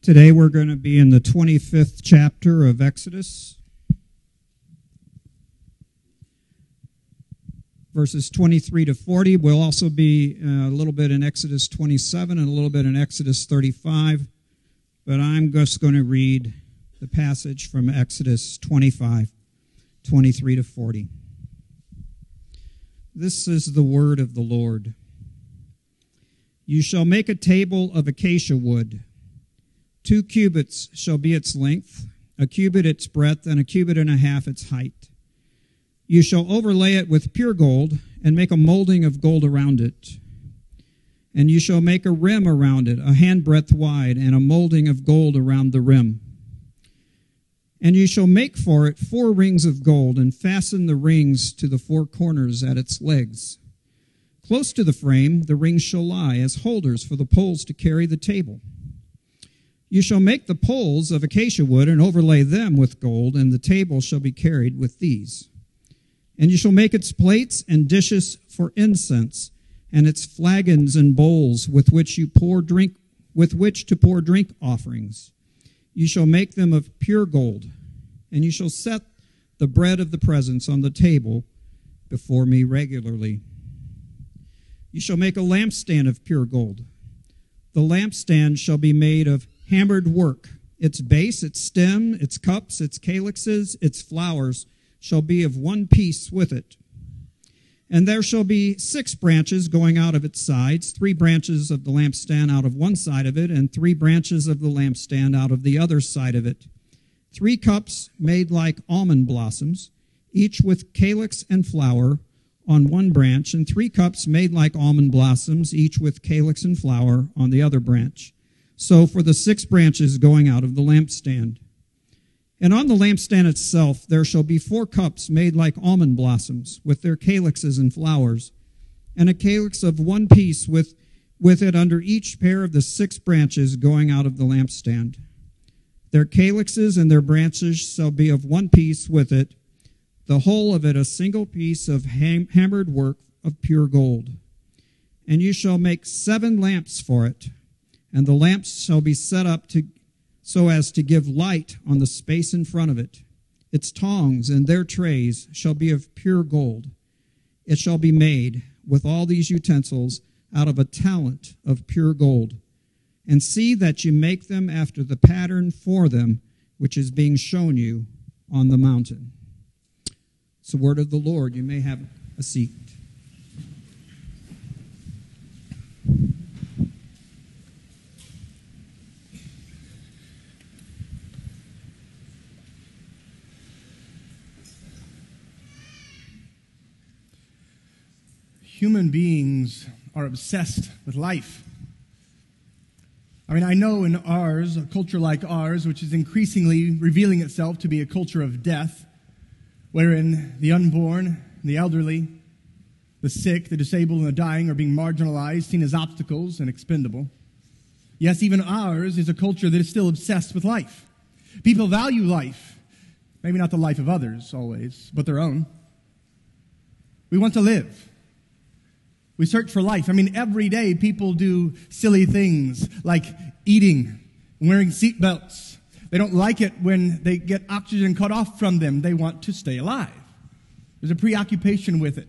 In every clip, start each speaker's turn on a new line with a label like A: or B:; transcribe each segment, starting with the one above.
A: Today we're going to be in the 25th chapter of Exodus, verses 23 to 40. We'll also be uh, a little bit in Exodus 27 and a little bit in Exodus 35, but I'm just going to read the passage from Exodus 25, 23 to 40. This is the word of the Lord. You shall make a table of acacia wood. Two cubits shall be its length, a cubit its breadth, and a cubit and a half its height. You shall overlay it with pure gold, and make a molding of gold around it. And you shall make a rim around it, a handbreadth wide, and a molding of gold around the rim. And you shall make for it four rings of gold, and fasten the rings to the four corners at its legs. Close to the frame, the rings shall lie as holders for the poles to carry the table. You shall make the poles of acacia wood and overlay them with gold, and the table shall be carried with these. And you shall make its plates and dishes for incense, and its flagons and bowls with which you pour drink, with which to pour drink offerings. You shall make them of pure gold, and you shall set the bread of the presence on the table before me regularly. You shall make a lampstand of pure gold. The lampstand shall be made of hammered work. Its base, its stem, its cups, its calyxes, its flowers shall be of one piece with it. And there shall be six branches going out of its sides, three branches of the lampstand out of one side of it, and three branches of the lampstand out of the other side of it. Three cups made like almond blossoms, each with calyx and flower on one branch, and three cups made like almond blossoms, each with calyx and flower on the other branch. So for the six branches going out of the lampstand. And on the lampstand itself there shall be four cups made like almond blossoms, with their calyxes and flowers, and a calyx of one piece with, with it under each pair of the six branches going out of the lampstand. Their calyxes and their branches shall be of one piece with it, the whole of it a single piece of ham- hammered work of pure gold. And you shall make seven lamps for it and the lamps shall be set up to, so as to give light on the space in front of it. Its tongs and their trays shall be of pure gold. It shall be made with all these utensils out of a talent of pure gold. And see that you make them after the pattern for them which is being shown you on the mountain. It's the word of the Lord. You may have a seat.
B: Human beings are obsessed with life. I mean, I know in ours, a culture like ours, which is increasingly revealing itself to be a culture of death, wherein the unborn, the elderly, the sick, the disabled, and the dying are being marginalized, seen as obstacles and expendable. Yes, even ours is a culture that is still obsessed with life. People value life. Maybe not the life of others always, but their own. We want to live. We search for life. I mean, every day people do silly things like eating, wearing seatbelts. They don't like it when they get oxygen cut off from them. They want to stay alive. There's a preoccupation with it.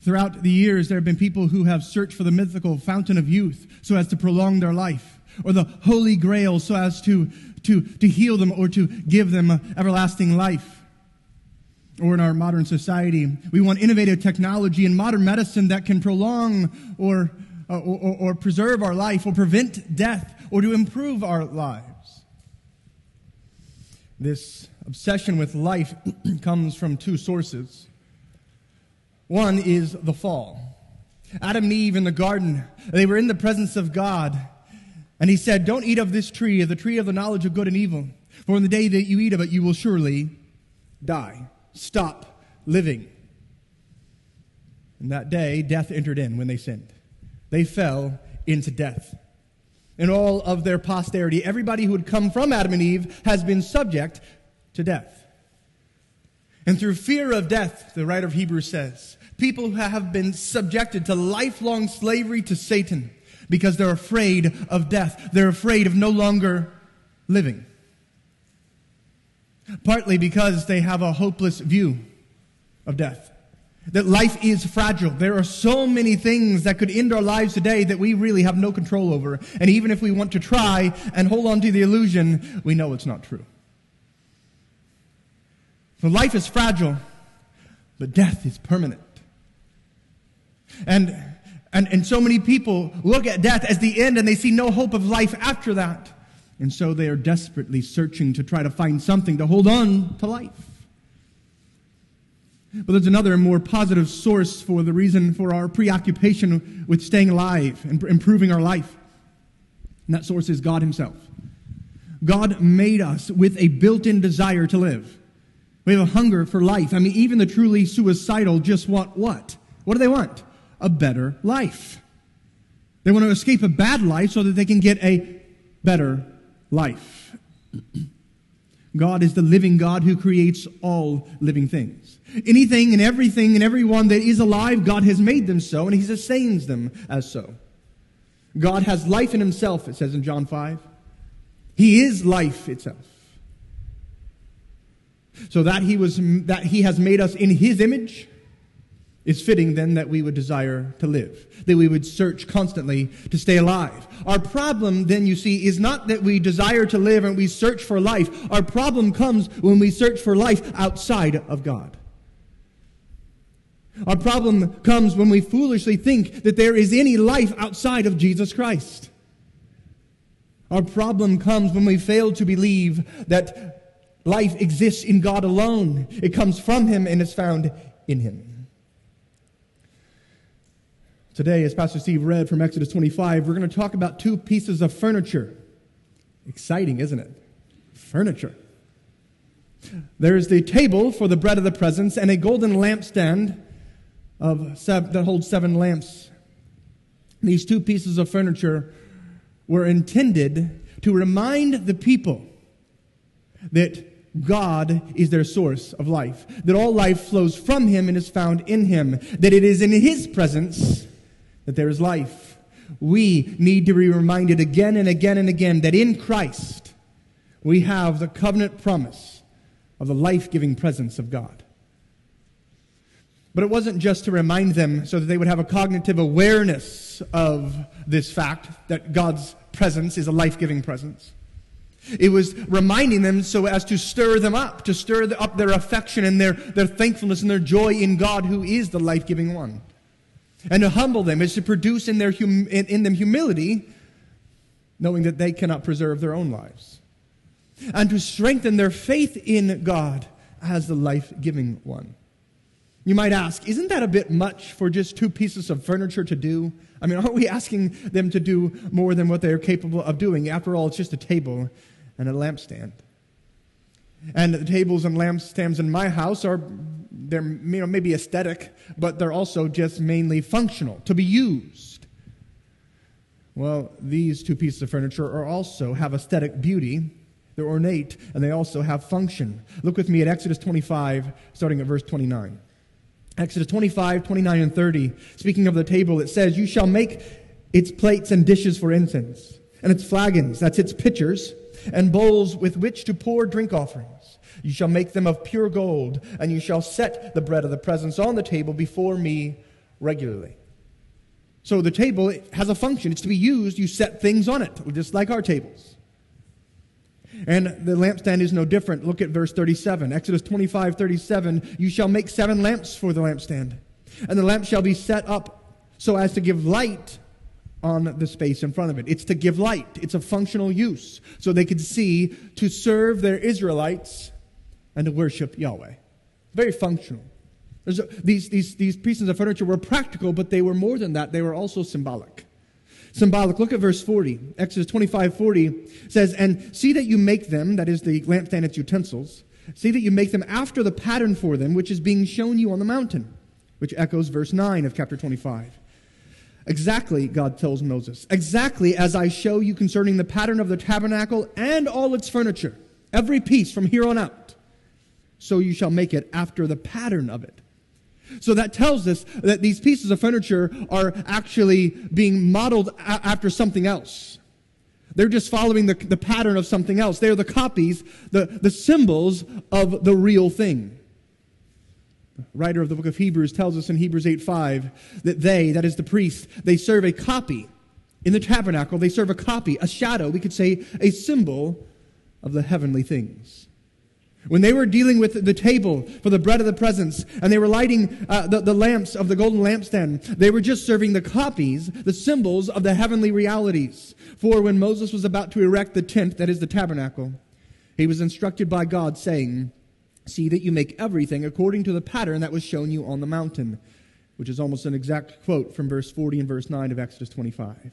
B: Throughout the years, there have been people who have searched for the mythical fountain of youth so as to prolong their life, or the holy grail so as to, to, to heal them or to give them everlasting life or in our modern society. We want innovative technology and modern medicine that can prolong or, or, or, preserve our life or prevent death or to improve our lives. This obsession with life comes from two sources. One is the fall. Adam and Eve in the garden, they were in the presence of God. And he said, Don't eat of this tree, of the tree of the knowledge of good and evil. For in the day that you eat of it, you will surely die stop living. And that day, death entered in when they sinned. They fell into death. And all of their posterity, everybody who had come from Adam and Eve, has been subject to death. And through fear of death, the writer of Hebrews says, people have been subjected to lifelong slavery to Satan. because they're afraid of death. They're afraid of no longer living. Partly because they have a hopeless view of death. That life is fragile. There are so many things that could end our lives today that we really have no control over. And even if we want to try and hold on to the illusion, we know it's not true. So life is fragile, but death is permanent. And, and, and so many people look at death as the end and they see no hope of life after that. And so they are desperately searching to try to find something to hold on to life. But there's another more positive source for the reason for our preoccupation with staying alive and improving our life. And that source is God Himself. God made us with a built in desire to live. We have a hunger for life. I mean, even the truly suicidal just want what? What do they want? A better life. They want to escape a bad life so that they can get a better life. God is the living God who creates all living things. Anything and everything and everyone that is alive, God has made them so, and He sustains them as so. God has life in Himself, it says in John 5. He is life itself. So that He was that He has made us in His image it's fitting then that we would desire to live, that we would search constantly to stay alive. Our problem then, you see, is not that we desire to live and we search for life. Our problem comes when we search for life outside of God. Our problem comes when we foolishly think that there is any life outside of Jesus Christ. Our problem comes when we fail to believe that life exists in God alone. It comes from Him and is found in Him. Today, as Pastor Steve read from Exodus 25, we're going to talk about two pieces of furniture. Exciting, isn't it? Furniture. There's the table for the bread of the presence and a golden lampstand of seven, that holds seven lamps. These two pieces of furniture were intended to remind the people that God is their source of life, that all life flows from Him and is found in Him, that it is in His presence that there is life. We need to be reminded again and again and again that in Christ we have the covenant promise of the life giving presence of God. But it wasn't just to remind them so that they would have a cognitive awareness of this fact that God's presence is a life giving presence. It was reminding them so as to stir them up, to stir up their affection and their, their thankfulness and their joy in God, who is the life giving one. And to humble them is to produce in, their hum, in, them humility, knowing that they cannot preserve their own lives. And to strengthen their faith in God as the life giving one. You might ask, isn't that a bit much for just two pieces of furniture to do? I mean, aren't we asking them to do more than what they are capable of doing? After all, it's just a table and a lampstand. And the tables and lampstands in my house are they're you know, maybe aesthetic, but they're also just mainly functional to be used. Well, these two pieces of furniture are also have aesthetic beauty. They're ornate and they also have function. Look with me at Exodus 25, starting at verse 29. Exodus 25, 29, and 30. Speaking of the table, it says, You shall make its plates and dishes for incense, and its flagons, that's its pitchers, and bowls with which to pour drink offerings. You shall make them of pure gold, and you shall set the bread of the presence on the table before me regularly. So the table has a function. It's to be used. You set things on it, just like our tables. And the lampstand is no different. Look at verse 37. Exodus 25, 37. You shall make seven lamps for the lampstand. And the lamp shall be set up so as to give light on the space in front of it. It's to give light. It's a functional use. So they could see to serve their Israelites and to worship Yahweh. Very functional. A, these, these, these pieces of furniture were practical, but they were more than that. They were also symbolic. Symbolic. Look at verse 40. Exodus 25 40 says, And see that you make them, that is the lampstand, its utensils, see that you make them after the pattern for them, which is being shown you on the mountain, which echoes verse 9 of chapter 25. Exactly, God tells Moses, exactly as I show you concerning the pattern of the tabernacle and all its furniture, every piece from here on out so you shall make it after the pattern of it. So that tells us that these pieces of furniture are actually being modeled a- after something else. They're just following the, the pattern of something else. They're the copies, the, the symbols of the real thing. The writer of the book of Hebrews tells us in Hebrews 8 5 that they, that is the priest, they serve a copy. In the tabernacle, they serve a copy, a shadow, we could say a symbol of the heavenly things. When they were dealing with the table for the bread of the presence and they were lighting uh, the, the lamps of the golden lampstand, they were just serving the copies, the symbols of the heavenly realities. For when Moses was about to erect the tent, that is the tabernacle, he was instructed by God, saying, See that you make everything according to the pattern that was shown you on the mountain, which is almost an exact quote from verse 40 and verse 9 of Exodus 25.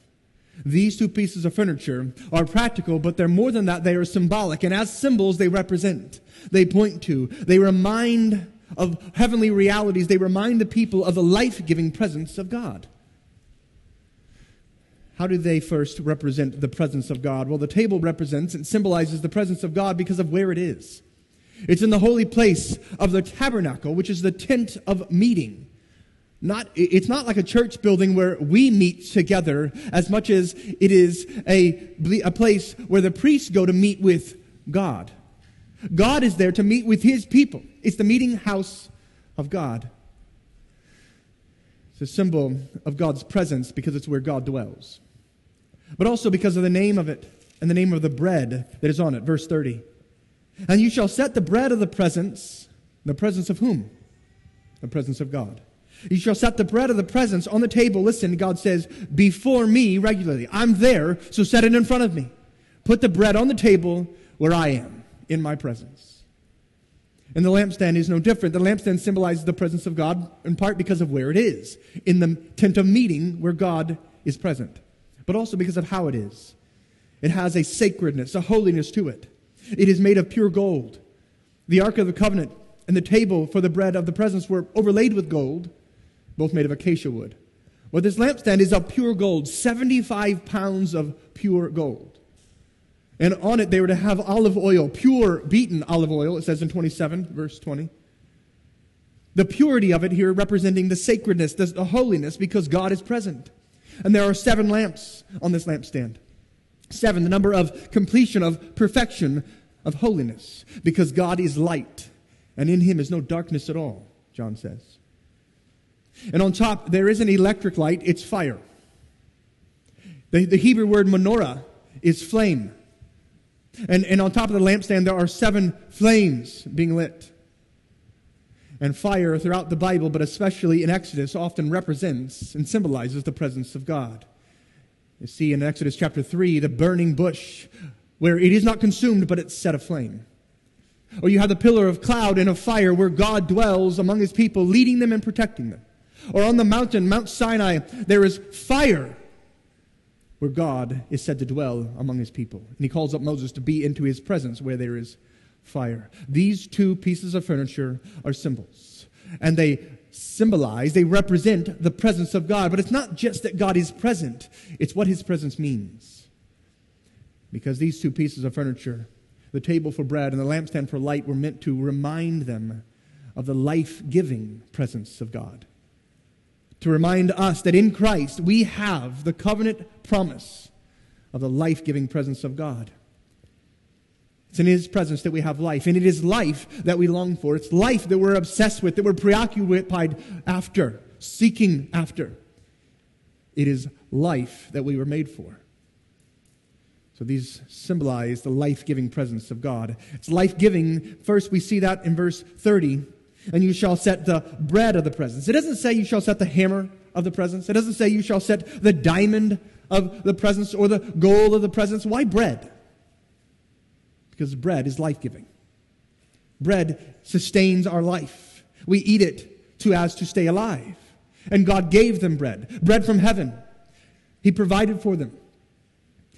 B: These two pieces of furniture are practical, but they're more than that. They are symbolic. And as symbols, they represent, they point to, they remind of heavenly realities. They remind the people of the life giving presence of God. How do they first represent the presence of God? Well, the table represents and symbolizes the presence of God because of where it is. It's in the holy place of the tabernacle, which is the tent of meeting. Not, it's not like a church building where we meet together as much as it is a, a place where the priests go to meet with God. God is there to meet with his people. It's the meeting house of God. It's a symbol of God's presence because it's where God dwells. But also because of the name of it and the name of the bread that is on it. Verse 30. And you shall set the bread of the presence, the presence of whom? The presence of God. You shall set the bread of the presence on the table. Listen, God says, before me regularly. I'm there, so set it in front of me. Put the bread on the table where I am, in my presence. And the lampstand is no different. The lampstand symbolizes the presence of God in part because of where it is, in the tent of meeting where God is present, but also because of how it is. It has a sacredness, a holiness to it. It is made of pure gold. The Ark of the Covenant and the table for the bread of the presence were overlaid with gold, both made of acacia wood. Well, this lampstand is of pure gold, 75 pounds of pure gold. And on it they were to have olive oil, pure beaten olive oil, it says in 27, verse 20. The purity of it here representing the sacredness, the holiness, because God is present. And there are seven lamps on this lampstand. Seven, the number of completion, of perfection, of holiness, because God is light, and in him is no darkness at all, John says. And on top, there is an electric light, it's fire. The, the Hebrew word menorah is flame. And, and on top of the lampstand, there are seven flames being lit. And fire throughout the Bible, but especially in Exodus, often represents and symbolizes the presence of God. You see in Exodus chapter 3, the burning bush, where it is not consumed, but it's set aflame. Or you have the pillar of cloud and of fire, where God dwells among his people, leading them and protecting them. Or on the mountain, Mount Sinai, there is fire, where God is said to dwell among his people. And he calls up Moses to be into his presence, where there is fire. These two pieces of furniture are symbols. And they symbolize, they represent the presence of God. But it's not just that God is present, it's what his presence means. Because these two pieces of furniture, the table for bread and the lampstand for light, were meant to remind them of the life giving presence of God. To remind us that in Christ we have the covenant promise of the life giving presence of God. It's in His presence that we have life. And it is life that we long for. It's life that we're obsessed with, that we're preoccupied after, seeking after. It is life that we were made for. So these symbolize the life giving presence of God. It's life giving. First, we see that in verse 30. And you shall set the bread of the presence. It doesn't say you shall set the hammer of the presence. It doesn't say you shall set the diamond of the presence or the gold of the presence. Why bread? because bread is life giving. Bread sustains our life. We eat it to as to stay alive. And God gave them bread, bread from heaven. He provided for them.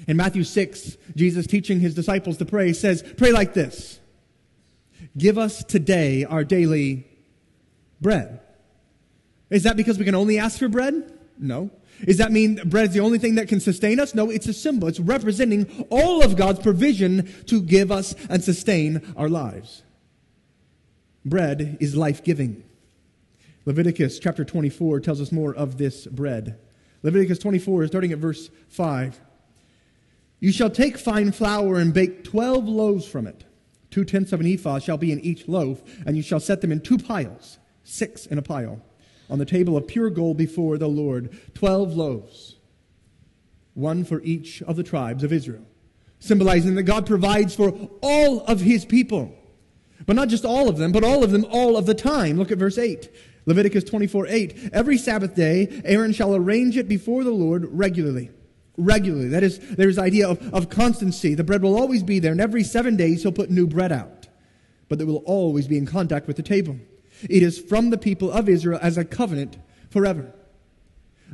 B: In Matthew 6, Jesus teaching his disciples to pray says, Pray like this Give us today our daily bread. Is that because we can only ask for bread? No. Does that mean bread is the only thing that can sustain us? No, it's a symbol. It's representing all of God's provision to give us and sustain our lives. Bread is life giving. Leviticus chapter 24 tells us more of this bread. Leviticus 24, starting at verse 5. You shall take fine flour and bake 12 loaves from it. Two tenths of an ephah shall be in each loaf, and you shall set them in two piles, six in a pile, on the table of pure gold before the Lord. 12 loaves, one for each of the tribes of Israel, symbolizing that God provides for all of his people. But not just all of them, but all of them all of the time. Look at verse 8. Leviticus 24 8. Every Sabbath day, Aaron shall arrange it before the Lord regularly. Regularly. That is, there's idea of, of constancy. The bread will always be there, and every seven days he'll put new bread out. But it will always be in contact with the table. It is from the people of Israel as a covenant forever.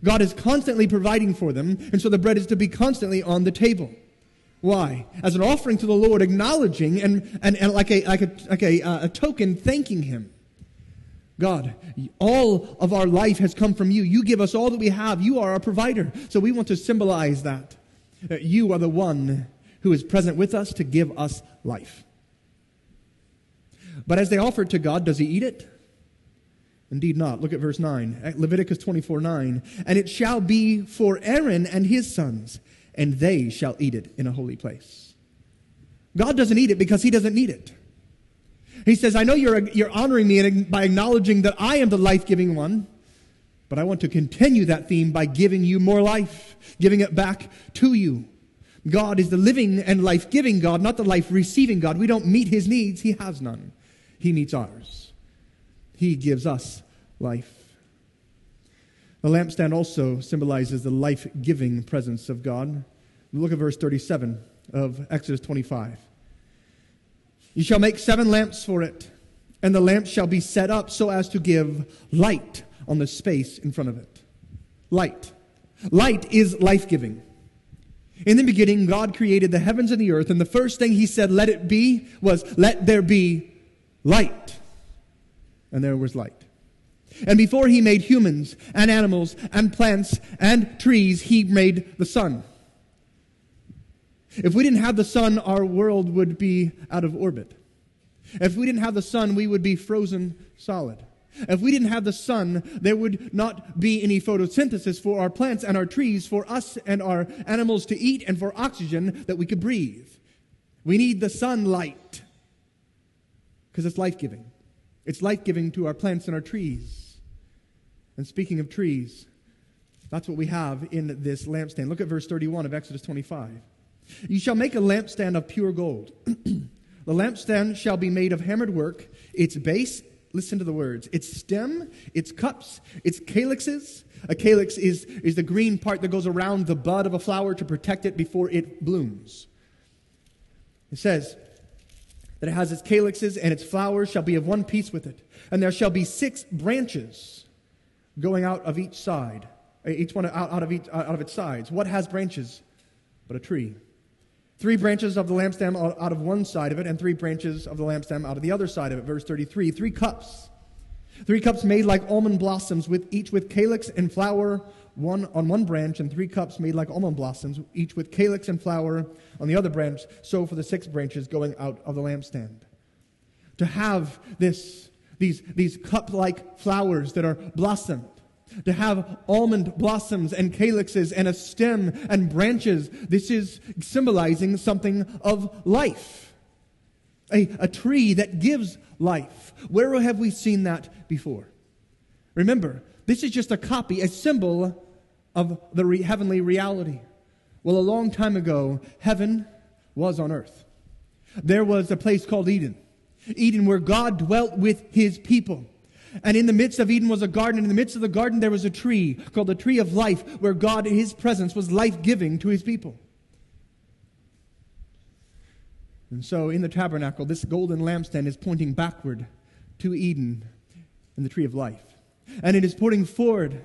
B: God is constantly providing for them, and so the bread is to be constantly on the table. Why? As an offering to the Lord, acknowledging and, and, and like, a, like, a, like a, uh, a token thanking Him. God, all of our life has come from you. You give us all that we have. You are our provider. So we want to symbolize that. that You are the one who is present with us to give us life. But as they offer it to God, does he eat it? Indeed not. Look at verse 9. Leviticus 24 9. And it shall be for Aaron and his sons, and they shall eat it in a holy place. God doesn't eat it because he doesn't need it. He says, I know you're, you're honoring me by acknowledging that I am the life giving one, but I want to continue that theme by giving you more life, giving it back to you. God is the living and life giving God, not the life receiving God. We don't meet his needs, he has none. He meets ours. He gives us life. The lampstand also symbolizes the life giving presence of God. Look at verse 37 of Exodus 25. You shall make seven lamps for it, and the lamps shall be set up so as to give light on the space in front of it. Light. Light is life giving. In the beginning, God created the heavens and the earth, and the first thing He said, let it be, was, let there be light. And there was light. And before He made humans and animals and plants and trees, He made the sun. If we didn't have the sun, our world would be out of orbit. If we didn't have the sun, we would be frozen solid. If we didn't have the sun, there would not be any photosynthesis for our plants and our trees, for us and our animals to eat, and for oxygen that we could breathe. We need the sunlight because it's life giving. It's life giving to our plants and our trees. And speaking of trees, that's what we have in this lampstand. Look at verse 31 of Exodus 25. You shall make a lampstand of pure gold. the lampstand shall be made of hammered work. Its base, listen to the words, its stem, its cups, its calyxes. A calyx is, is the green part that goes around the bud of a flower to protect it before it blooms. It says that it has its calyxes and its flowers shall be of one piece with it. And there shall be six branches going out of each side, uh, each one out, out, of, each, out of its sides. What has branches but a tree? Three branches of the lampstand out of one side of it, and three branches of the lampstand out of the other side of it. Verse 33. Three cups. Three cups made like almond blossoms, with each with calyx and flower one on one branch, and three cups made like almond blossoms, each with calyx and flower on the other branch. So for the six branches going out of the lampstand. To have this, these, these cup-like flowers that are blossomed to have almond blossoms and calyxes and a stem and branches. This is symbolizing something of life. A, a tree that gives life. Where have we seen that before? Remember, this is just a copy, a symbol of the re- heavenly reality. Well, a long time ago, heaven was on earth. There was a place called Eden. Eden, where God dwelt with his people. And in the midst of Eden was a garden. And in the midst of the garden, there was a tree called the tree of life, where God, in his presence, was life giving to his people. And so in the tabernacle, this golden lampstand is pointing backward to Eden and the tree of life. And it is pointing forward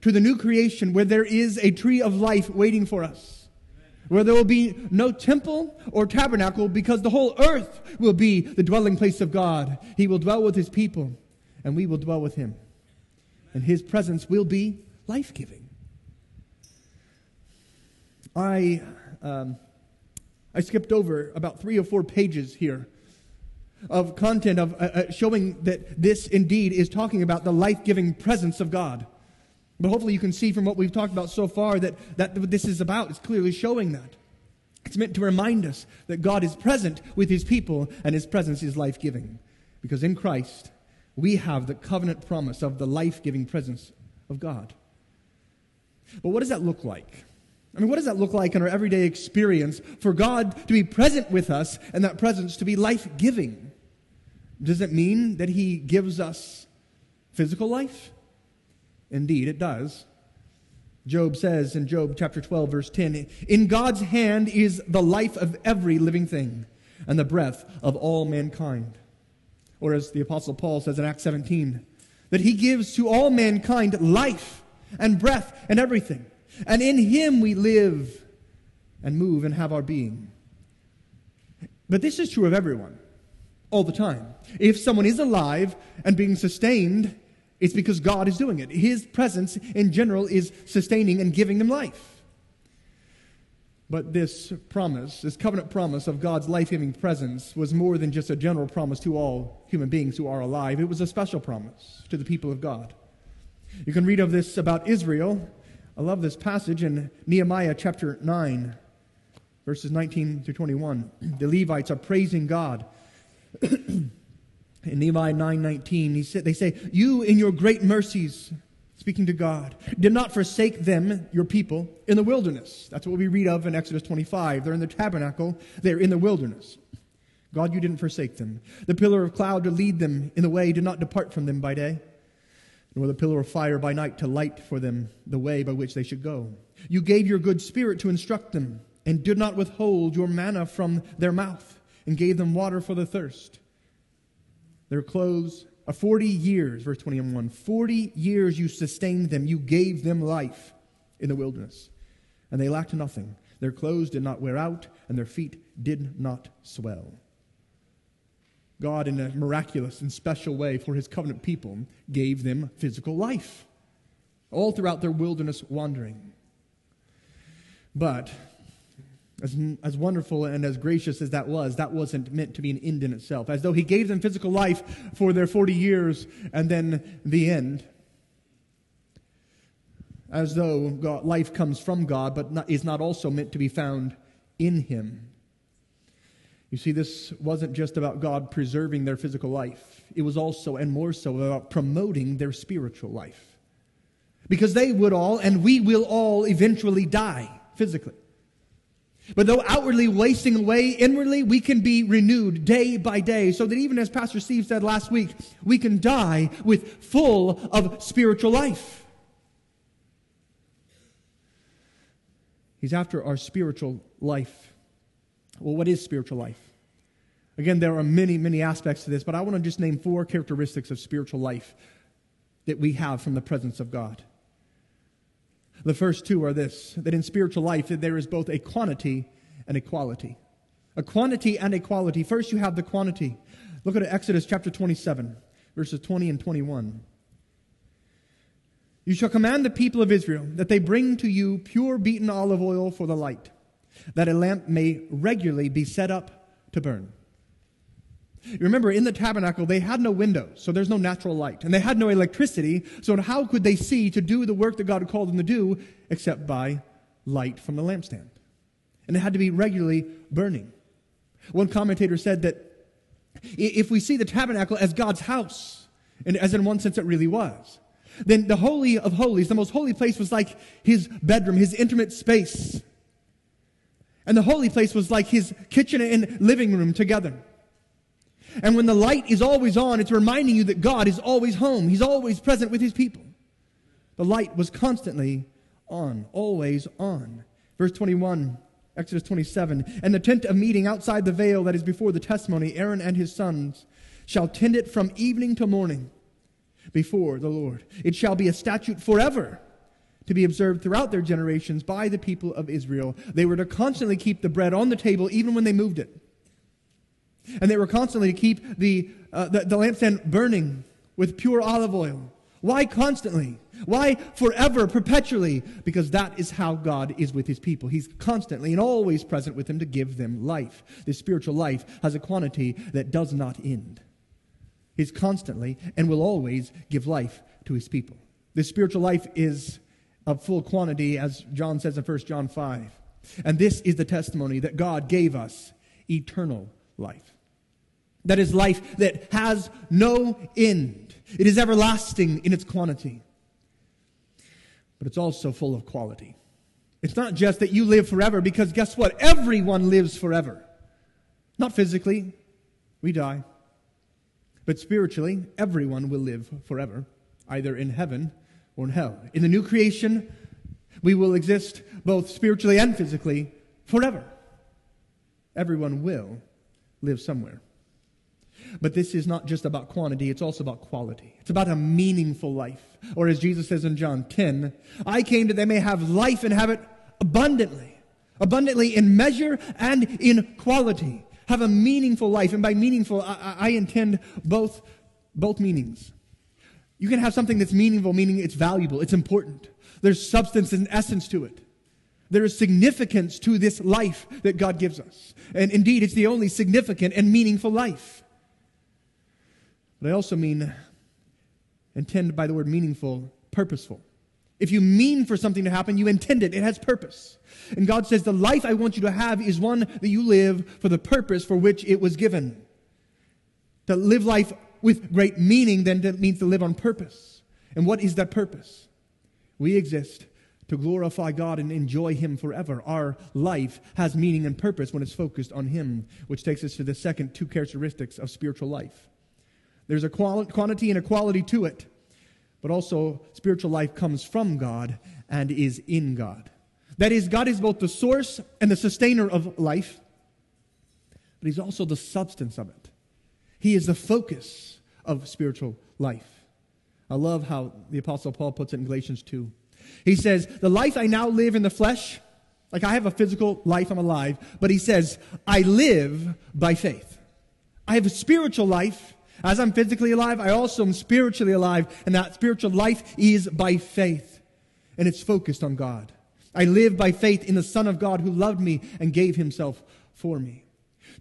B: to the new creation where there is a tree of life waiting for us. Where there will be no temple or tabernacle because the whole earth will be the dwelling place of God. He will dwell with his people and we will dwell with him. And his presence will be life giving. I, um, I skipped over about three or four pages here of content of uh, uh, showing that this indeed is talking about the life giving presence of God. But hopefully, you can see from what we've talked about so far that, that what this is about is clearly showing that. It's meant to remind us that God is present with his people and his presence is life giving. Because in Christ, we have the covenant promise of the life giving presence of God. But what does that look like? I mean, what does that look like in our everyday experience for God to be present with us and that presence to be life giving? Does it mean that He gives us physical life? Indeed, it does. Job says in Job chapter 12, verse 10 In God's hand is the life of every living thing and the breath of all mankind. Or as the Apostle Paul says in Acts 17, that he gives to all mankind life and breath and everything. And in him we live and move and have our being. But this is true of everyone, all the time. If someone is alive and being sustained, it's because God is doing it. His presence in general is sustaining and giving them life. But this promise, this covenant promise of God's life giving presence, was more than just a general promise to all human beings who are alive. It was a special promise to the people of God. You can read of this about Israel. I love this passage in Nehemiah chapter 9, verses 19 through 21. The Levites are praising God. in Nehemiah 9:19, he said, they say, "You in your great mercies speaking to God, did not forsake them, your people, in the wilderness. That's what we read of in Exodus 25. They're in the tabernacle, they're in the wilderness. God, you didn't forsake them. The pillar of cloud to lead them in the way did not depart from them by day, nor the pillar of fire by night to light for them the way by which they should go. You gave your good spirit to instruct them, and did not withhold your manna from their mouth, and gave them water for the thirst. Their clothes a 40 years, verse 21, 40 years you sustained them. You gave them life in the wilderness. And they lacked nothing. Their clothes did not wear out, and their feet did not swell. God, in a miraculous and special way for his covenant people, gave them physical life all throughout their wilderness wandering. But as, as wonderful and as gracious as that was, that wasn't meant to be an end in itself. As though he gave them physical life for their 40 years and then the end. As though God, life comes from God, but not, is not also meant to be found in him. You see, this wasn't just about God preserving their physical life, it was also, and more so, about promoting their spiritual life. Because they would all, and we will all eventually die physically. But though outwardly wasting away, inwardly we can be renewed day by day, so that even as Pastor Steve said last week, we can die with full of spiritual life. He's after our spiritual life. Well, what is spiritual life? Again, there are many, many aspects to this, but I want to just name four characteristics of spiritual life that we have from the presence of God. The first two are this that in spiritual life there is both a quantity and a quality. A quantity and a quality. First, you have the quantity. Look at Exodus chapter 27, verses 20 and 21. You shall command the people of Israel that they bring to you pure beaten olive oil for the light, that a lamp may regularly be set up to burn. Remember, in the tabernacle, they had no windows, so there's no natural light. And they had no electricity, so how could they see to do the work that God had called them to do except by light from the lampstand? And it had to be regularly burning. One commentator said that if we see the tabernacle as God's house, and as in one sense it really was, then the Holy of Holies, the most holy place, was like his bedroom, his intimate space. And the holy place was like his kitchen and living room together. And when the light is always on, it's reminding you that God is always home. He's always present with his people. The light was constantly on, always on. Verse 21, Exodus 27. And the tent of meeting outside the veil that is before the testimony, Aaron and his sons shall tend it from evening to morning before the Lord. It shall be a statute forever to be observed throughout their generations by the people of Israel. They were to constantly keep the bread on the table even when they moved it. And they were constantly to keep the, uh, the, the lampstand burning with pure olive oil. Why constantly? Why forever, perpetually? Because that is how God is with his people. He's constantly and always present with them to give them life. This spiritual life has a quantity that does not end. He's constantly and will always give life to his people. This spiritual life is of full quantity, as John says in 1 John 5. And this is the testimony that God gave us eternal life. That is life that has no end. It is everlasting in its quantity. But it's also full of quality. It's not just that you live forever, because guess what? Everyone lives forever. Not physically, we die. But spiritually, everyone will live forever, either in heaven or in hell. In the new creation, we will exist both spiritually and physically forever. Everyone will live somewhere. But this is not just about quantity, it's also about quality. It's about a meaningful life. Or as Jesus says in John 10, I came that they may have life and have it abundantly. Abundantly in measure and in quality. Have a meaningful life. And by meaningful, I, I intend both, both meanings. You can have something that's meaningful, meaning it's valuable, it's important. There's substance and essence to it. There is significance to this life that God gives us. And indeed, it's the only significant and meaningful life. But I also mean, intend by the word meaningful, purposeful. If you mean for something to happen, you intend it. It has purpose. And God says, The life I want you to have is one that you live for the purpose for which it was given. To live life with great meaning then means to live on purpose. And what is that purpose? We exist to glorify God and enjoy Him forever. Our life has meaning and purpose when it's focused on Him, which takes us to the second two characteristics of spiritual life. There's a quantity and a quality to it, but also spiritual life comes from God and is in God. That is, God is both the source and the sustainer of life, but He's also the substance of it. He is the focus of spiritual life. I love how the Apostle Paul puts it in Galatians 2. He says, The life I now live in the flesh, like I have a physical life, I'm alive, but he says, I live by faith. I have a spiritual life. As I'm physically alive, I also am spiritually alive, and that spiritual life is by faith, and it's focused on God. I live by faith in the Son of God who loved me and gave himself for me.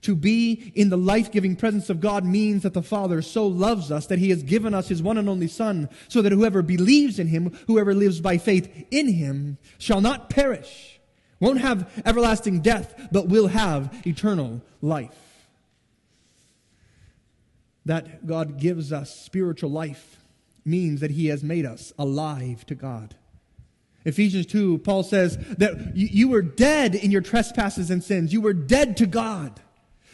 B: To be in the life giving presence of God means that the Father so loves us that He has given us His one and only Son, so that whoever believes in Him, whoever lives by faith in Him, shall not perish, won't have everlasting death, but will have eternal life. That God gives us spiritual life means that He has made us alive to God. Ephesians 2, Paul says that you were dead in your trespasses and sins. You were dead to God.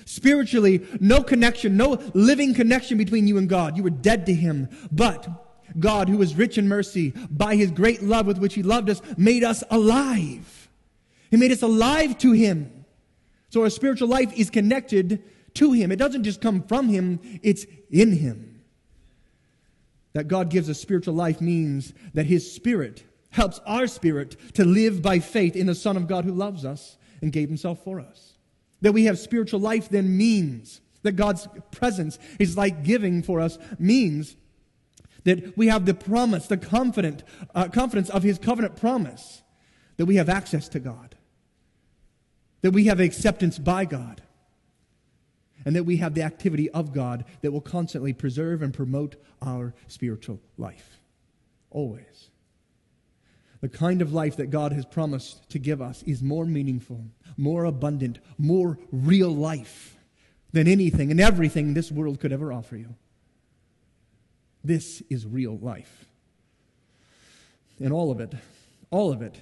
B: Spiritually, no connection, no living connection between you and God. You were dead to Him. But God, who is rich in mercy, by His great love with which He loved us, made us alive. He made us alive to Him. So our spiritual life is connected to Him. It doesn't just come from Him, it's in Him. That God gives us spiritual life means that His Spirit helps our spirit to live by faith in the Son of God who loves us and gave Himself for us. That we have spiritual life then means that God's presence is like giving for us means that we have the promise, the confident uh, confidence of His covenant promise, that we have access to God, that we have acceptance by God, and that we have the activity of God that will constantly preserve and promote our spiritual life. Always. The kind of life that God has promised to give us is more meaningful, more abundant, more real life than anything and everything this world could ever offer you. This is real life. And all of it, all of it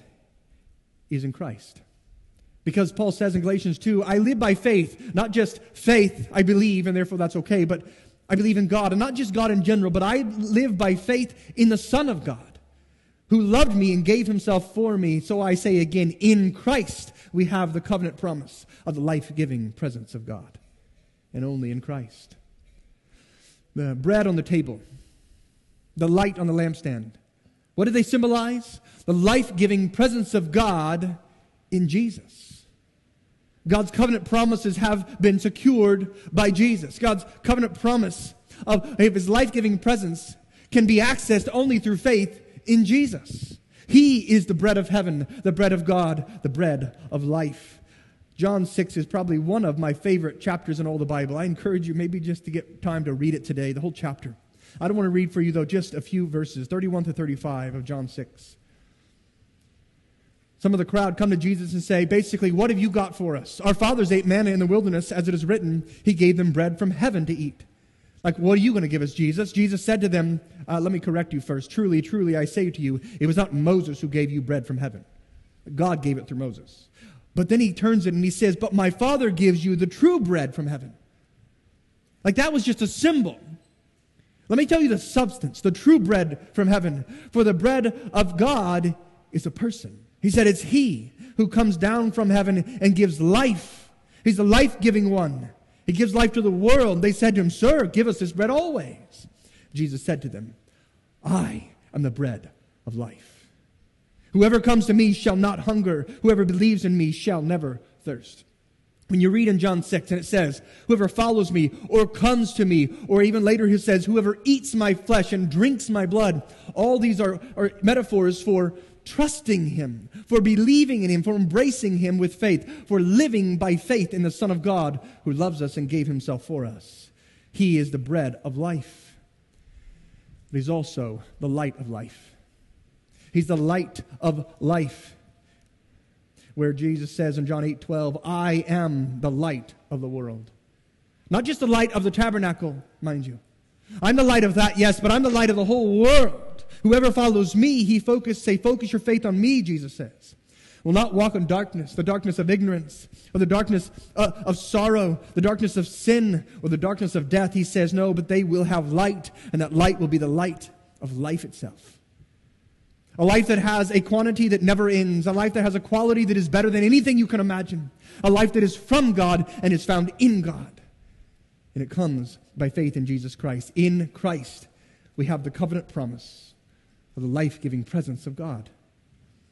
B: is in Christ. Because Paul says in Galatians 2, I live by faith, not just faith, I believe, and therefore that's okay, but I believe in God, and not just God in general, but I live by faith in the Son of God who loved me and gave himself for me. So I say again, in Christ we have the covenant promise of the life giving presence of God. And only in Christ. The bread on the table, the light on the lampstand. What do they symbolize? The life giving presence of God in Jesus. God's covenant promises have been secured by Jesus. God's covenant promise of, of his life giving presence can be accessed only through faith in Jesus. He is the bread of heaven, the bread of God, the bread of life. John 6 is probably one of my favorite chapters in all the Bible. I encourage you maybe just to get time to read it today, the whole chapter. I don't want to read for you, though, just a few verses, 31 to 35 of John 6. Some of the crowd come to Jesus and say, basically, what have you got for us? Our fathers ate manna in the wilderness, as it is written, He gave them bread from heaven to eat. Like, what are you going to give us, Jesus? Jesus said to them, uh, Let me correct you first. Truly, truly, I say to you, it was not Moses who gave you bread from heaven. God gave it through Moses. But then he turns it and he says, But my Father gives you the true bread from heaven. Like, that was just a symbol. Let me tell you the substance, the true bread from heaven. For the bread of God is a person. He said, It's He who comes down from heaven and gives life. He's the life giving one. He gives life to the world. They said to him, Sir, give us this bread always. Jesus said to them, I am the bread of life. Whoever comes to me shall not hunger. Whoever believes in me shall never thirst. When you read in John 6 and it says, whoever follows me or comes to me, or even later he says, whoever eats my flesh and drinks my blood, all these are, are metaphors for trusting Him, for believing in Him, for embracing Him with faith, for living by faith in the Son of God who loves us and gave Himself for us. He is the bread of life. But He's also the light of life. He's the light of life. Where Jesus says in John 8 12, I am the light of the world. Not just the light of the tabernacle, mind you. I'm the light of that, yes, but I'm the light of the whole world. Whoever follows me, he focus, say, focus your faith on me, Jesus says. Will not walk in darkness, the darkness of ignorance, or the darkness uh, of sorrow, the darkness of sin, or the darkness of death. He says, no, but they will have light, and that light will be the light of life itself. A life that has a quantity that never ends, a life that has a quality that is better than anything you can imagine, a life that is from God and is found in God. And it comes by faith in Jesus Christ. In Christ, we have the covenant promise of the life giving presence of God.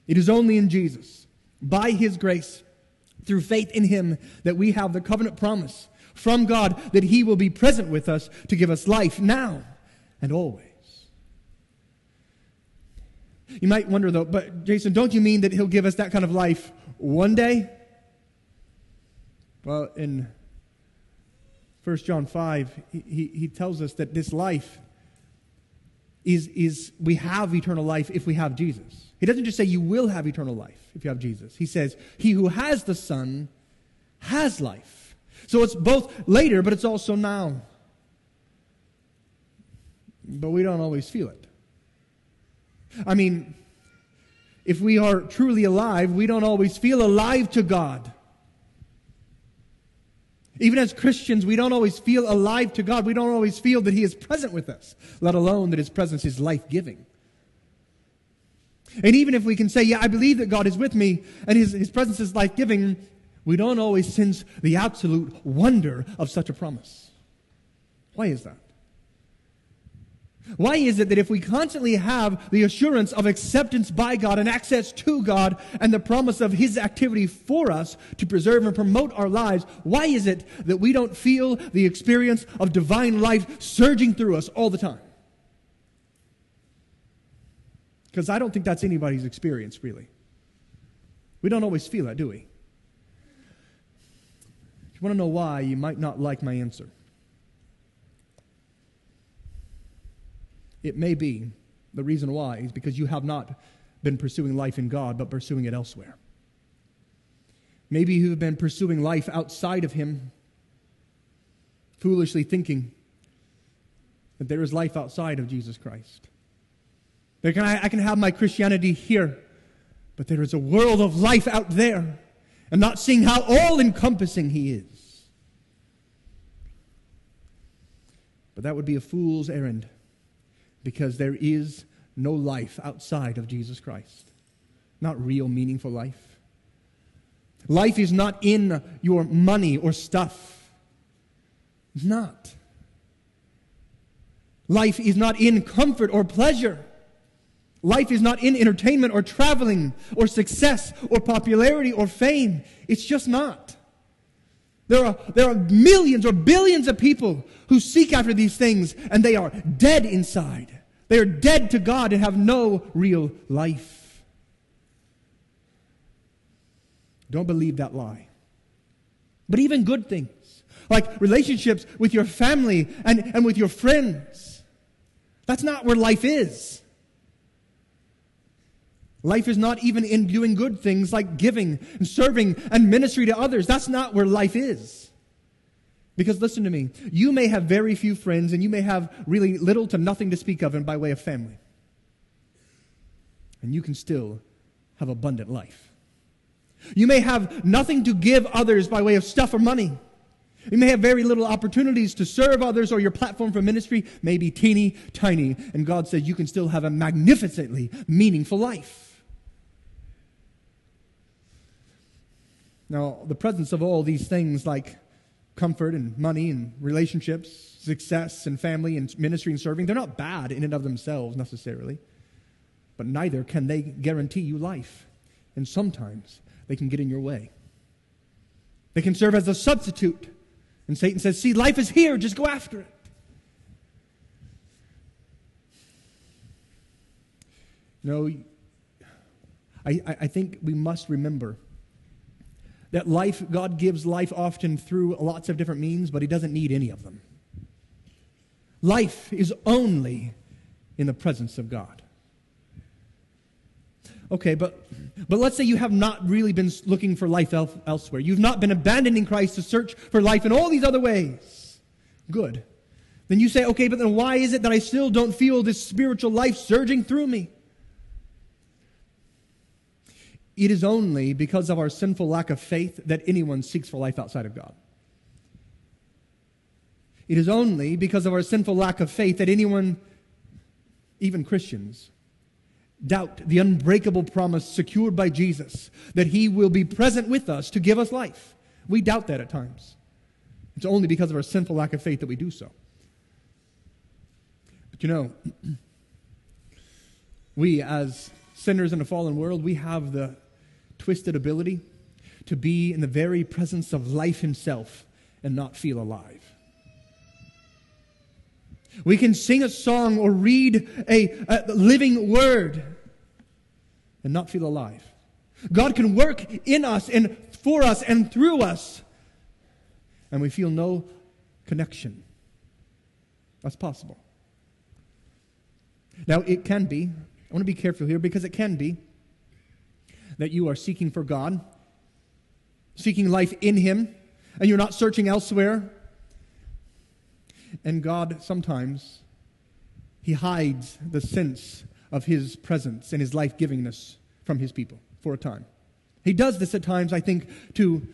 B: It is only in Jesus, by His grace, through faith in Him, that we have the covenant promise from God that He will be present with us to give us life now and always. You might wonder though, but Jason, don't you mean that He'll give us that kind of life one day? Well, in 1 John 5, he, he, tells us that this life is, is we have eternal life if we have Jesus. He doesn't just say you will have eternal life if you have Jesus. He says, He who has the Son has life. So it's both later, but it's also now. But we don't always feel it. I mean, if we are truly alive, we don't always feel alive to God. Even as Christians, we don't always feel alive to God. We don't always feel that He is present with us, let alone that His presence is life giving. And even if we can say, Yeah, I believe that God is with me and His, His presence is life giving, we don't always sense the absolute wonder of such a promise. Why is that? Why is it that if we constantly have the assurance of acceptance by God and access to God and the promise of His activity for us to preserve and promote our lives, why is it that we don't feel the experience of divine life surging through us all the time? Because I don't think that's anybody's experience, really. We don't always feel that, do we? If you want to know why, you might not like my answer. It may be the reason why is because you have not been pursuing life in God, but pursuing it elsewhere. Maybe you have been pursuing life outside of Him, foolishly thinking that there is life outside of Jesus Christ. I can have my Christianity here, but there is a world of life out there, and not seeing how all encompassing He is. But that would be a fool's errand because there is no life outside of Jesus Christ. Not real, meaningful life. Life is not in your money or stuff. It's not. Life is not in comfort or pleasure. Life is not in entertainment or traveling or success or popularity or fame. It's just not. There are, there are millions or billions of people who seek after these things and they are dead inside. They are dead to God and have no real life. Don't believe that lie. But even good things, like relationships with your family and, and with your friends, that's not where life is. Life is not even in doing good things like giving and serving and ministry to others. That's not where life is. Because listen to me, you may have very few friends and you may have really little to nothing to speak of in by way of family. And you can still have abundant life. You may have nothing to give others by way of stuff or money. You may have very little opportunities to serve others, or your platform for ministry may be teeny tiny. And God says you can still have a magnificently meaningful life. Now, the presence of all these things like comfort and money and relationships, success and family and ministry and serving, they're not bad in and of themselves necessarily. But neither can they guarantee you life. And sometimes they can get in your way. They can serve as a substitute. And Satan says, See, life is here, just go after it. No, I, I think we must remember that life, God gives life often through lots of different means, but He doesn't need any of them. Life is only in the presence of God. Okay, but, but let's say you have not really been looking for life el- elsewhere. You've not been abandoning Christ to search for life in all these other ways. Good. Then you say, okay, but then why is it that I still don't feel this spiritual life surging through me? It is only because of our sinful lack of faith that anyone seeks for life outside of God. It is only because of our sinful lack of faith that anyone, even Christians, doubt the unbreakable promise secured by Jesus that he will be present with us to give us life. We doubt that at times. It's only because of our sinful lack of faith that we do so. But you know, we as sinners in a fallen world, we have the twisted ability to be in the very presence of life himself and not feel alive. We can sing a song or read a, a, living word and not feel alive. God can work in us and for us and through us, and we feel no connection. That's possible. Now, it can be, I want to be careful here because it can be that you are seeking for God, seeking life in Him, and you're not searching elsewhere. And God sometimes, He hides the sense of His presence and His life givingness from His people for a time. He does this at times, I think, to,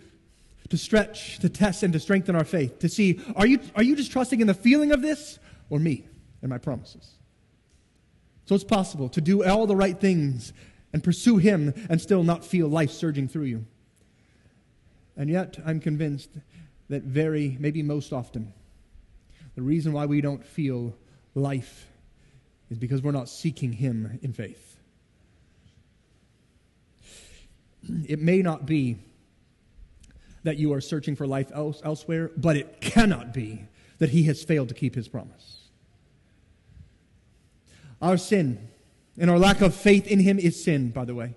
B: to stretch, to test, and to strengthen our faith, to see are you, are you just trusting in the feeling of this or me and my promises? So it's possible to do all the right things and pursue Him and still not feel life surging through you. And yet, I'm convinced that very, maybe most often, the reason why we don't feel life is because we're not seeking Him in faith. It may not be that you are searching for life else, elsewhere, but it cannot be that He has failed to keep His promise. Our sin and our lack of faith in him is sin, by the way.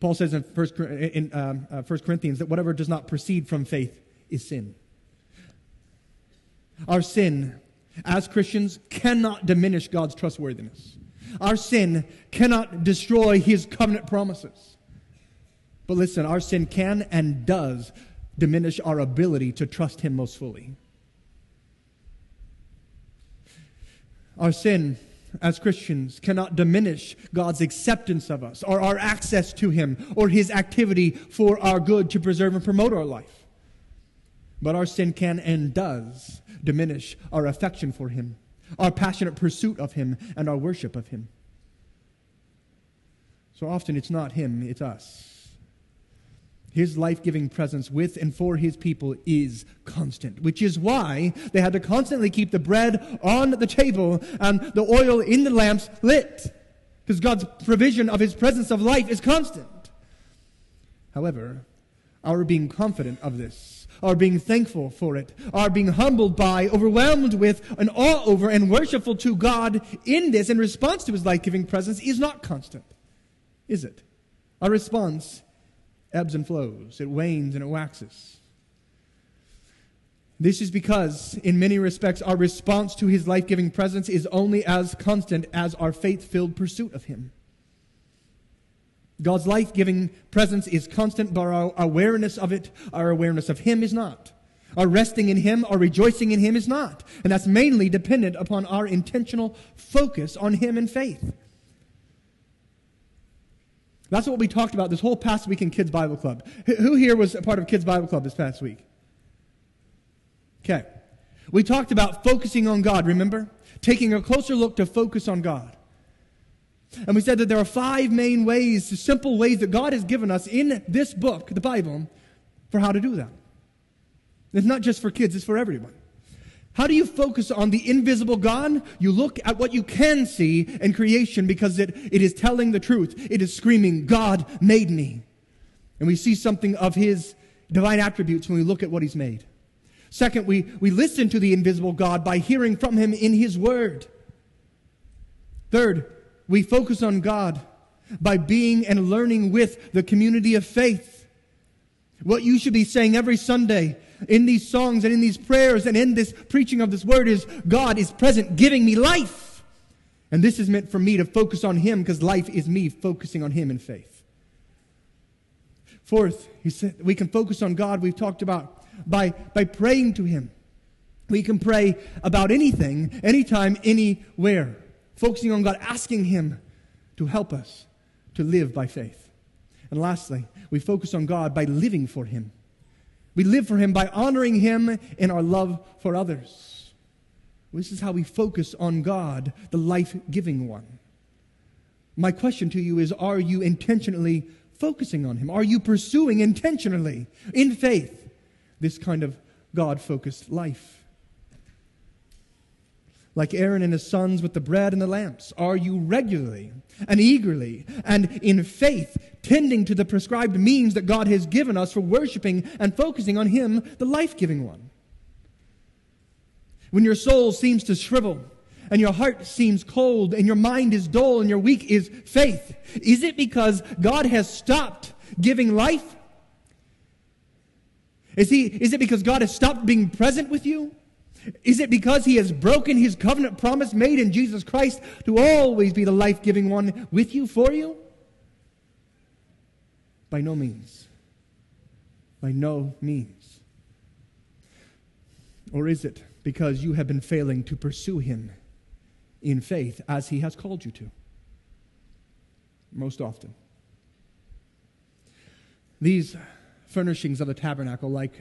B: Paul says in 1, in, um, uh, Corinthians that whatever does not proceed from faith is sin. Our sin, as Christians, cannot diminish God's trustworthiness. Our sin cannot destroy his covenant promises. But listen, our sin can and does diminish our ability to trust him most fully. Our sin as Christians cannot diminish God's acceptance of us or our access to Him or His activity for our good to preserve and promote our life. But our sin can and does diminish our affection for Him, our passionate pursuit of Him, and our worship of Him. So often it's not Him, it's us. His life giving presence with and for his people is constant, which is why they had to constantly keep the bread on the table and the oil in the lamps lit. Because God's provision of his presence of life is constant. However, our being confident of this, our being thankful for it, our being humbled by, overwhelmed with, and awe over, and worshipful to God in this in response to his life giving presence is not constant, is it? Our response ebbs and flows, it wanes and it waxes. This is because, in many respects, our response to his life giving presence is only as constant as our faith filled pursuit of him. God's life giving presence is constant, but our awareness of it, our awareness of him is not. Our resting in him, our rejoicing in him is not. And that's mainly dependent upon our intentional focus on him in faith. That's what we talked about this whole past week in Kids Bible Club. Who here was a part of Kids Bible Club this past week? Okay. We talked about focusing on God, remember? Taking a closer look to focus on God. And we said that there are five main ways, simple ways that God has given us in this book, the Bible, for how to do that. It's not just for kids, it's for everyone. How do you focus on the invisible God? You look at what you can see in creation because it, it is telling the truth. It is screaming, God made me. And we see something of his divine attributes when we look at what he's made. Second, we, we listen to the invisible God by hearing from him in his word. Third, we focus on God by being and learning with the community of faith. What you should be saying every Sunday in these songs and in these prayers and in this preaching of this word is God is present giving me life. And this is meant for me to focus on Him because life is me focusing on Him in faith. Fourth, he said we can focus on God, we've talked about by, by praying to Him. We can pray about anything, anytime, anywhere. Focusing on God, asking Him to help us to live by faith. And lastly, we focus on God by living for Him. We live for Him by honoring Him in our love for others. This is how we focus on God, the life giving one. My question to you is Are you intentionally focusing on Him? Are you pursuing intentionally, in faith, this kind of God focused life. Like Aaron and his sons with the bread and the lamps, are you regularly and eagerly and in faith tending to the prescribed means that God has given us for worshiping and focusing on Him, the life giving one? When your soul seems to shrivel and your heart seems cold and your mind is dull and your weak is faith, is it because God has stopped giving life? Is, he, is it because God has stopped being present with you? Is it because he has broken his covenant promise made in Jesus Christ to always be the life giving one with you, for you? By no means. By no means. Or is it because you have been failing to pursue him in faith as he has called you to? Most often. These furnishings of the tabernacle, like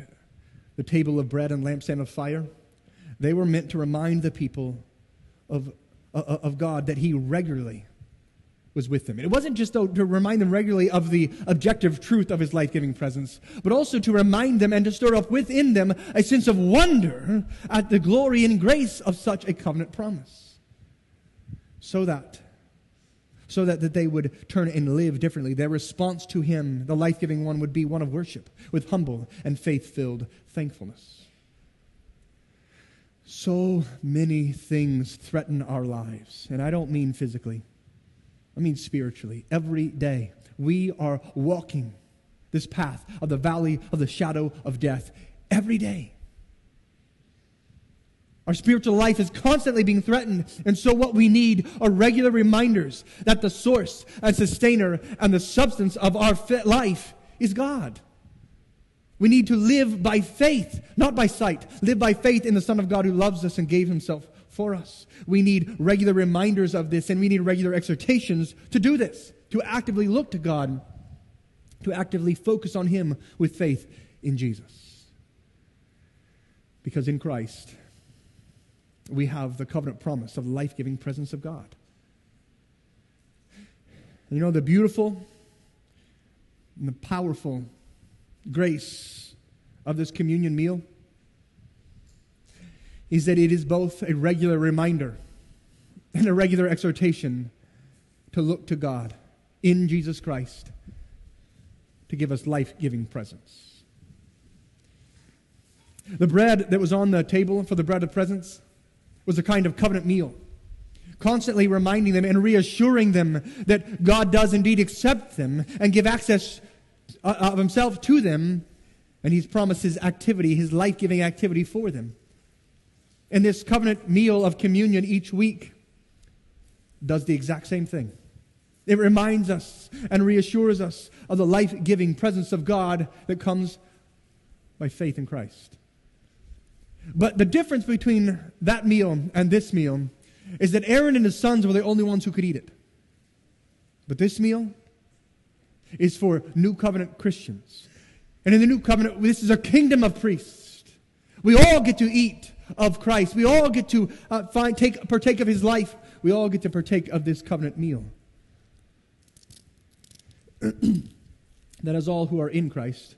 B: the table of bread and lampstand of fire, they were meant to remind the people of, uh, of God that He regularly was with them. It wasn't just to, to remind them regularly of the objective truth of His life giving presence, but also to remind them and to stir up within them a sense of wonder at the glory and grace of such a covenant promise. So that so that, that they would turn and live differently. Their response to Him, the life giving one, would be one of worship with humble and faith filled thankfulness. So many things threaten our lives, and I don't mean physically, I mean spiritually. Every day, we are walking this path of the valley of the shadow of death every day. Our spiritual life is constantly being threatened. And so, what we need are regular reminders that the source and sustainer and the substance of our life is God. We need to live by faith, not by sight. Live by faith in the Son of God who loves us and gave himself for us. We need regular reminders of this, and we need regular exhortations to do this, to actively look to God, to actively focus on Him with faith in Jesus. Because in Christ, we have the covenant promise of life giving presence of God. You know, the beautiful and the powerful grace of this communion meal is that it is both a regular reminder and a regular exhortation to look to God in Jesus Christ to give us life giving presence. The bread that was on the table for the bread of presence was a kind of covenant meal, constantly reminding them and reassuring them that God does indeed accept them and give access Uh, of Himself to them, and He's promised His activity, His life giving activity for them. And this covenant meal of communion each week does the exact same thing. It reminds us and reassures us of the life giving presence of God that comes by faith in Christ. But the difference between that meal and this meal is that Aaron and his sons were the only ones who could eat it. But this meal is for new covenant Christians. And in the new covenant, this is a kingdom of priests. We all get to eat of Christ. We all get to uh, find, take, partake of his life. We all get to partake of this covenant meal. that is all who are in Christ.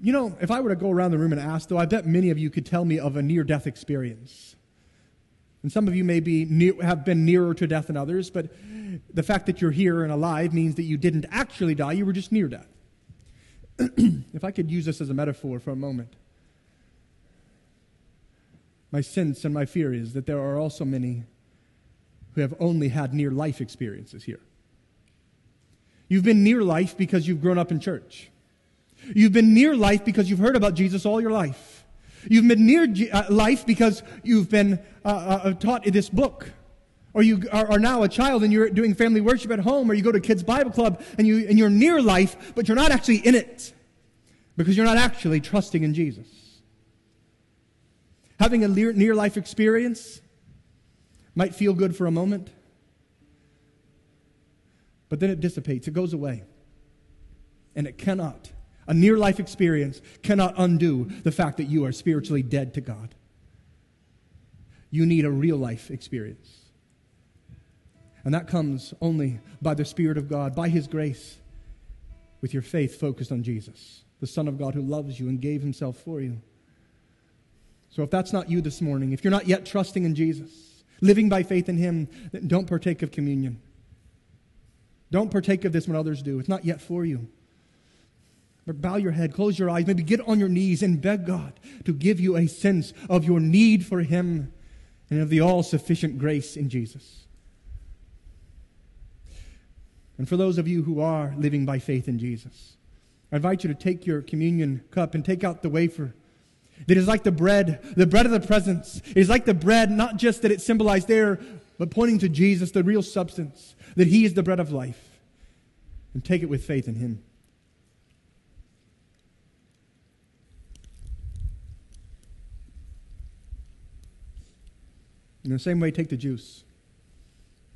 B: You know, if I were to go around the room and ask, though, I bet many of you could tell me of a near death experience. And some of you may be near, have been nearer to death than others, but the fact that you're here and alive means that you didn't actually die, you were just near death. if I could use this as a metaphor for a moment, my sense and my fear is that there are also many who have only had near life experiences here. You've been near life because you've grown up in church. You've been near life because you've heard about Jesus all your life. You've been near uh, life because you've been uh, uh, uh, taught this book. Or you are, are, now a child and you're doing family worship at home, or you go to kids' Bible club and, you, and you're near life, but you're not actually in it because you're not actually trusting in Jesus. Having a near life experience might feel good for a moment, but then it dissipates, it goes away. And it cannot, a near life experience cannot undo the fact that you are spiritually dead to God. You need a real life experience. And that comes only by the Spirit of God, by His grace, with your faith focused on Jesus, the Son of God who loves you and gave Himself for you. So if that's not you this morning, if you're not yet trusting in Jesus, living by faith in Him, don't partake of communion. Don't partake of this when others do. It's not yet for you. But bow your head, close your eyes, maybe get on your knees and beg God to give you a sense of your need for Him and of the all sufficient grace in Jesus. And for those of you who are living by faith in Jesus, I invite you to take your communion cup and take out the wafer that is like the bread, the bread of the presence. It is like the bread, not just that it symbolized there, but pointing to Jesus, the real substance, that He is the bread of life. And take it with faith in Him. In the same way, take the juice.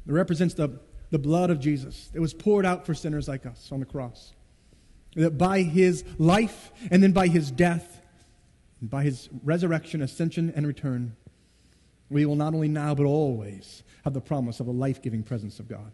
B: It represents the, the blood of Jesus. It was poured out for sinners like us on the cross. That by his life and then by his death, and by his resurrection, ascension, and return, we will not only now but always have the promise of a life giving presence of God.